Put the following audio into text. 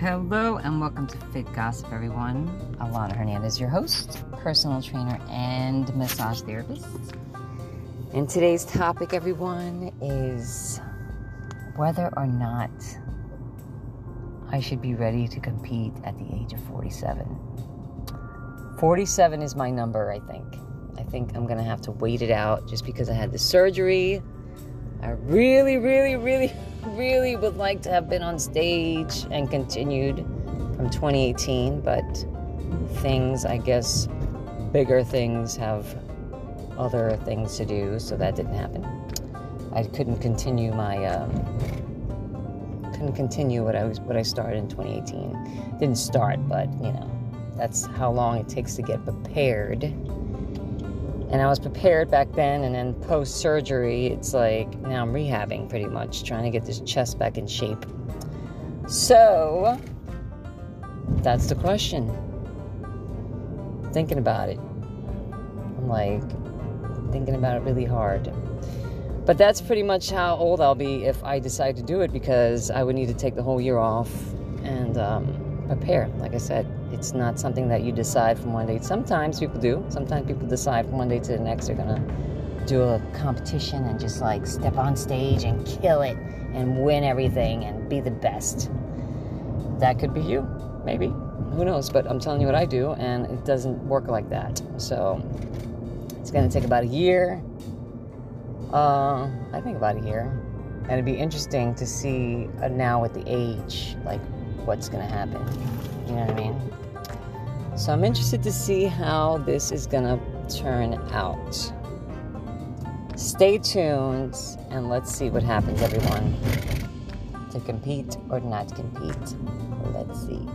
hello, and welcome to Fit Gossip, everyone. Alana Hernandez, your host, personal trainer, and massage therapist. And today's topic, everyone, is whether or not I should be ready to compete at the age of 47. 47 is my number, I think. I think I'm going to have to wait it out just because I had the surgery. I really, really, really really would like to have been on stage and continued from 2018, but things, I guess, bigger things have other things to do, so that didn't happen. I couldn't continue my um, couldn't continue what I was what I started in 2018. Didn't start, but you know, that's how long it takes to get prepared and I was prepared back then, and then post surgery, it's like now I'm rehabbing pretty much, trying to get this chest back in shape. So, that's the question. Thinking about it. I'm like, thinking about it really hard. But that's pretty much how old I'll be if I decide to do it because I would need to take the whole year off and um, prepare. Like I said, it's not something that you decide from one day. Sometimes people do. Sometimes people decide from one day to the next they're gonna do a competition and just like step on stage and kill it and win everything and be the best. That could be you, maybe. Who knows? But I'm telling you what I do, and it doesn't work like that. So it's gonna take about a year. Uh, I think about a year, and it'd be interesting to see uh, now with the age, like what's gonna happen. You know what I mean? So I'm interested to see how this is going to turn out. Stay tuned and let's see what happens, everyone. To compete or not compete. Let's see.